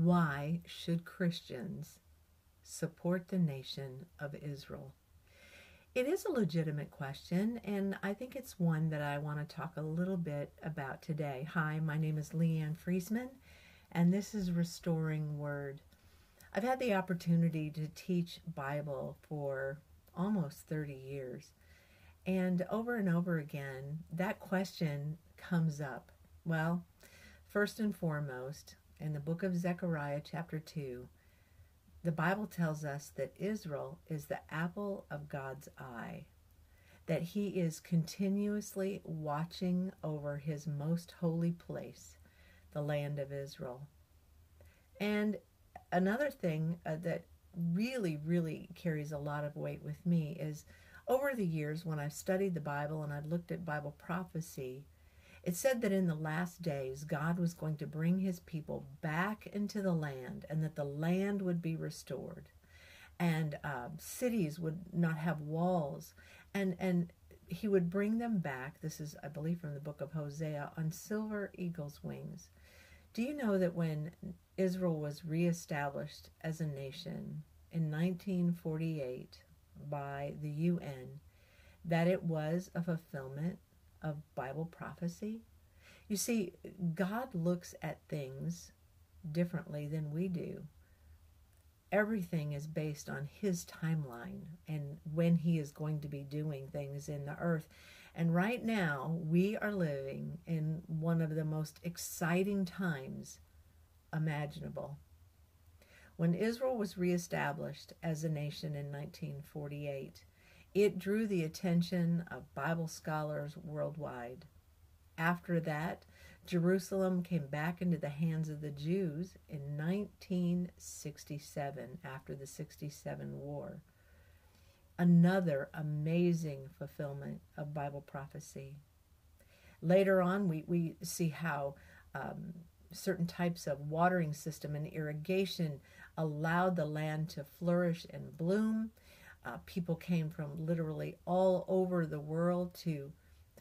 Why should Christians support the nation of Israel? It is a legitimate question, and I think it's one that I want to talk a little bit about today. Hi, my name is Leanne Friesman, and this is Restoring Word. I've had the opportunity to teach Bible for almost 30 years, and over and over again, that question comes up. Well, first and foremost, in the book of Zechariah, chapter 2, the Bible tells us that Israel is the apple of God's eye, that He is continuously watching over His most holy place, the land of Israel. And another thing uh, that really, really carries a lot of weight with me is over the years when I've studied the Bible and I've looked at Bible prophecy, it said that in the last days, God was going to bring his people back into the land and that the land would be restored and uh, cities would not have walls. And, and he would bring them back. This is, I believe, from the book of Hosea on silver eagle's wings. Do you know that when Israel was reestablished as a nation in 1948 by the UN, that it was a fulfillment of Bible prophecy. You see, God looks at things differently than we do. Everything is based on His timeline and when He is going to be doing things in the earth. And right now, we are living in one of the most exciting times imaginable. When Israel was reestablished as a nation in 1948, it drew the attention of Bible scholars worldwide. After that, Jerusalem came back into the hands of the Jews in 1967 after the 67 war. Another amazing fulfillment of Bible prophecy. Later on, we, we see how um, certain types of watering system and irrigation allowed the land to flourish and bloom. Uh, people came from literally all over the world to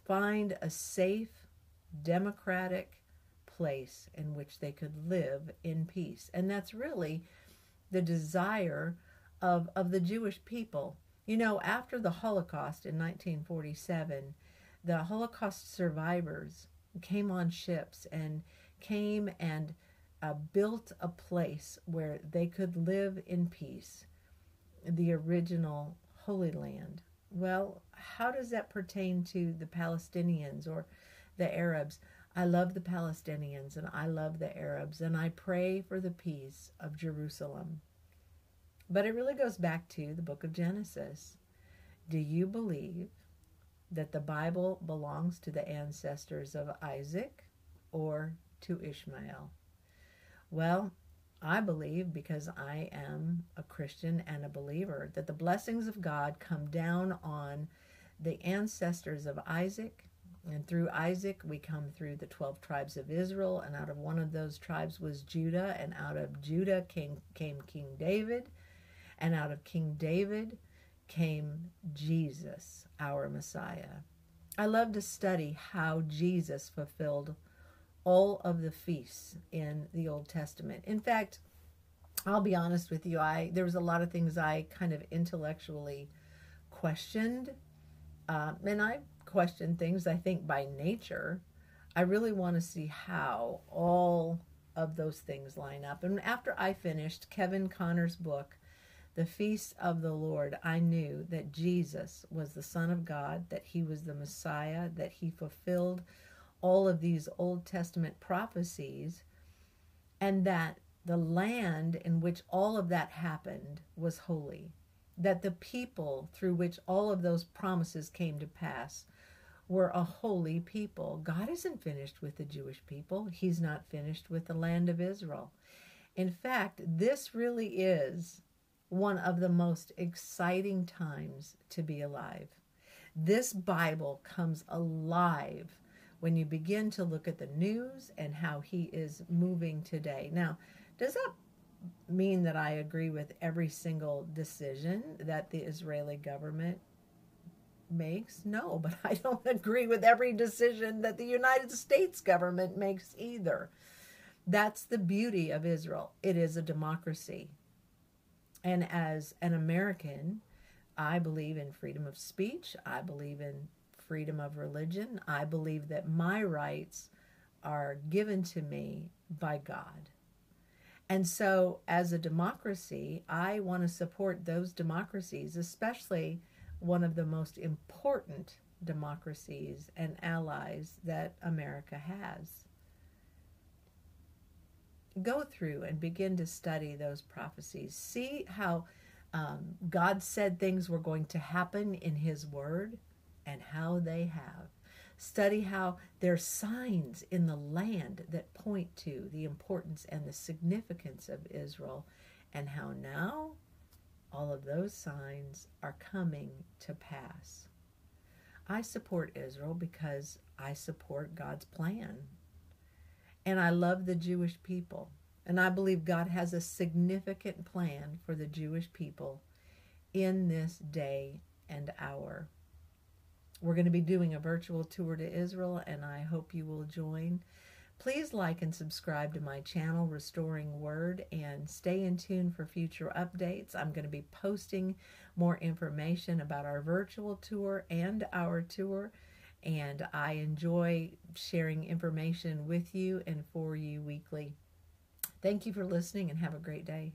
find a safe, democratic place in which they could live in peace. And that's really the desire of, of the Jewish people. You know, after the Holocaust in 1947, the Holocaust survivors came on ships and came and uh, built a place where they could live in peace the original Holy Land. Well, how does that pertain to the Palestinians or the Arabs? I love the Palestinians and I love the Arabs and I pray for the peace of Jerusalem. But it really goes back to the book of Genesis. Do you believe that the Bible belongs to the ancestors of Isaac or to Ishmael? Well, I believe, because I am Christian and a believer, that the blessings of God come down on the ancestors of Isaac. And through Isaac, we come through the 12 tribes of Israel. And out of one of those tribes was Judah. And out of Judah came, came King David. And out of King David came Jesus, our Messiah. I love to study how Jesus fulfilled all of the feasts in the Old Testament. In fact, I'll be honest with you, I there was a lot of things I kind of intellectually questioned, um, and I questioned things I think by nature. I really want to see how all of those things line up. And after I finished Kevin Conner's book, The Feast of the Lord, I knew that Jesus was the Son of God, that he was the Messiah, that he fulfilled all of these Old Testament prophecies, and that the land in which all of that happened was holy, that the people through which all of those promises came to pass were a holy people. God isn't finished with the Jewish people, He's not finished with the land of Israel. In fact, this really is one of the most exciting times to be alive. This Bible comes alive when you begin to look at the news and how he is moving today. Now, does that mean that I agree with every single decision that the Israeli government makes? No, but I don't agree with every decision that the United States government makes either. That's the beauty of Israel. It is a democracy. And as an American, I believe in freedom of speech. I believe in freedom of religion. I believe that my rights are given to me by God. And so, as a democracy, I want to support those democracies, especially one of the most important democracies and allies that America has. Go through and begin to study those prophecies. See how um, God said things were going to happen in His Word and how they have. Study how there's signs in the land that point to the importance and the significance of Israel, and how now all of those signs are coming to pass. I support Israel because I support God's plan. And I love the Jewish people. And I believe God has a significant plan for the Jewish people in this day and hour. We're going to be doing a virtual tour to Israel, and I hope you will join. Please like and subscribe to my channel, Restoring Word, and stay in tune for future updates. I'm going to be posting more information about our virtual tour and our tour, and I enjoy sharing information with you and for you weekly. Thank you for listening and have a great day.